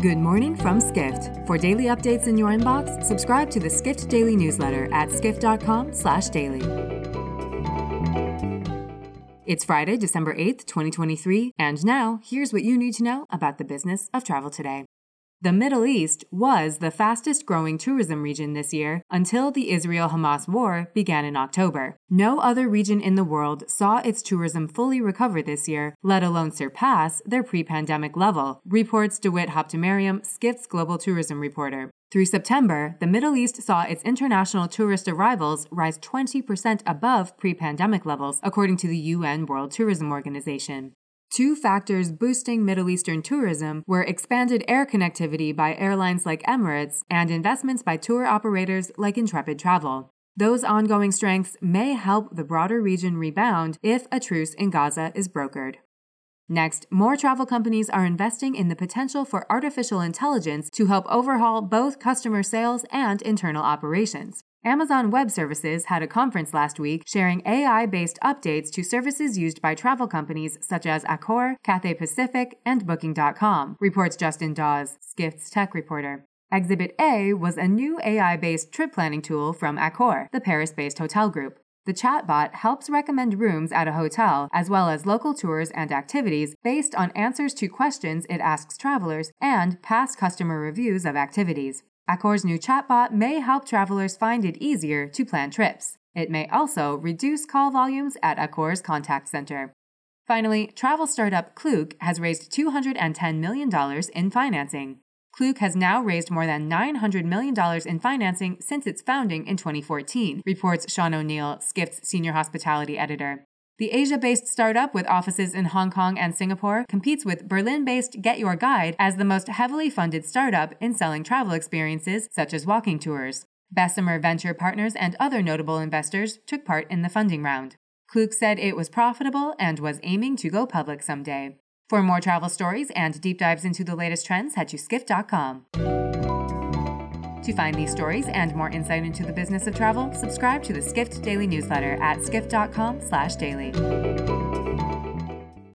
Good morning from Skift. For daily updates in your inbox, subscribe to the Skift Daily newsletter at skift.com/daily. It's Friday, December 8th, 2023, and now here's what you need to know about the business of travel today. The Middle East was the fastest growing tourism region this year until the Israel Hamas war began in October. No other region in the world saw its tourism fully recover this year, let alone surpass their pre pandemic level, reports Dawit Habtemariam, Skift's global tourism reporter. Through September, the Middle East saw its international tourist arrivals rise 20% above pre pandemic levels, according to the UN World Tourism Organization. Two factors boosting Middle Eastern tourism were expanded air connectivity by airlines like Emirates and investments by tour operators like Intrepid Travel. Those ongoing strengths may help the broader region rebound if a truce in Gaza is brokered. Next, more travel companies are investing in the potential for artificial intelligence to help overhaul both customer sales and internal operations. Amazon Web Services had a conference last week sharing AI based updates to services used by travel companies such as Accor, Cathay Pacific, and Booking.com, reports Justin Dawes, Skift's tech reporter. Exhibit A was a new AI based trip planning tool from Accor, the Paris based hotel group. The chatbot helps recommend rooms at a hotel, as well as local tours and activities based on answers to questions it asks travelers and past customer reviews of activities. Accor's new chatbot may help travelers find it easier to plan trips. It may also reduce call volumes at Accor's contact center. Finally, travel startup Klook has raised $210 million in financing. Klook has now raised more than $900 million in financing since its founding in 2014, reports Sean O'Neill, Skift's senior hospitality editor. The Asia based startup with offices in Hong Kong and Singapore competes with Berlin based Get Your Guide as the most heavily funded startup in selling travel experiences such as walking tours. Bessemer Venture Partners and other notable investors took part in the funding round. Klook said it was profitable and was aiming to go public someday. For more travel stories and deep dives into the latest trends, head to skift.com. To find these stories and more insight into the business of travel, subscribe to the Skift Daily newsletter at skift.com/daily.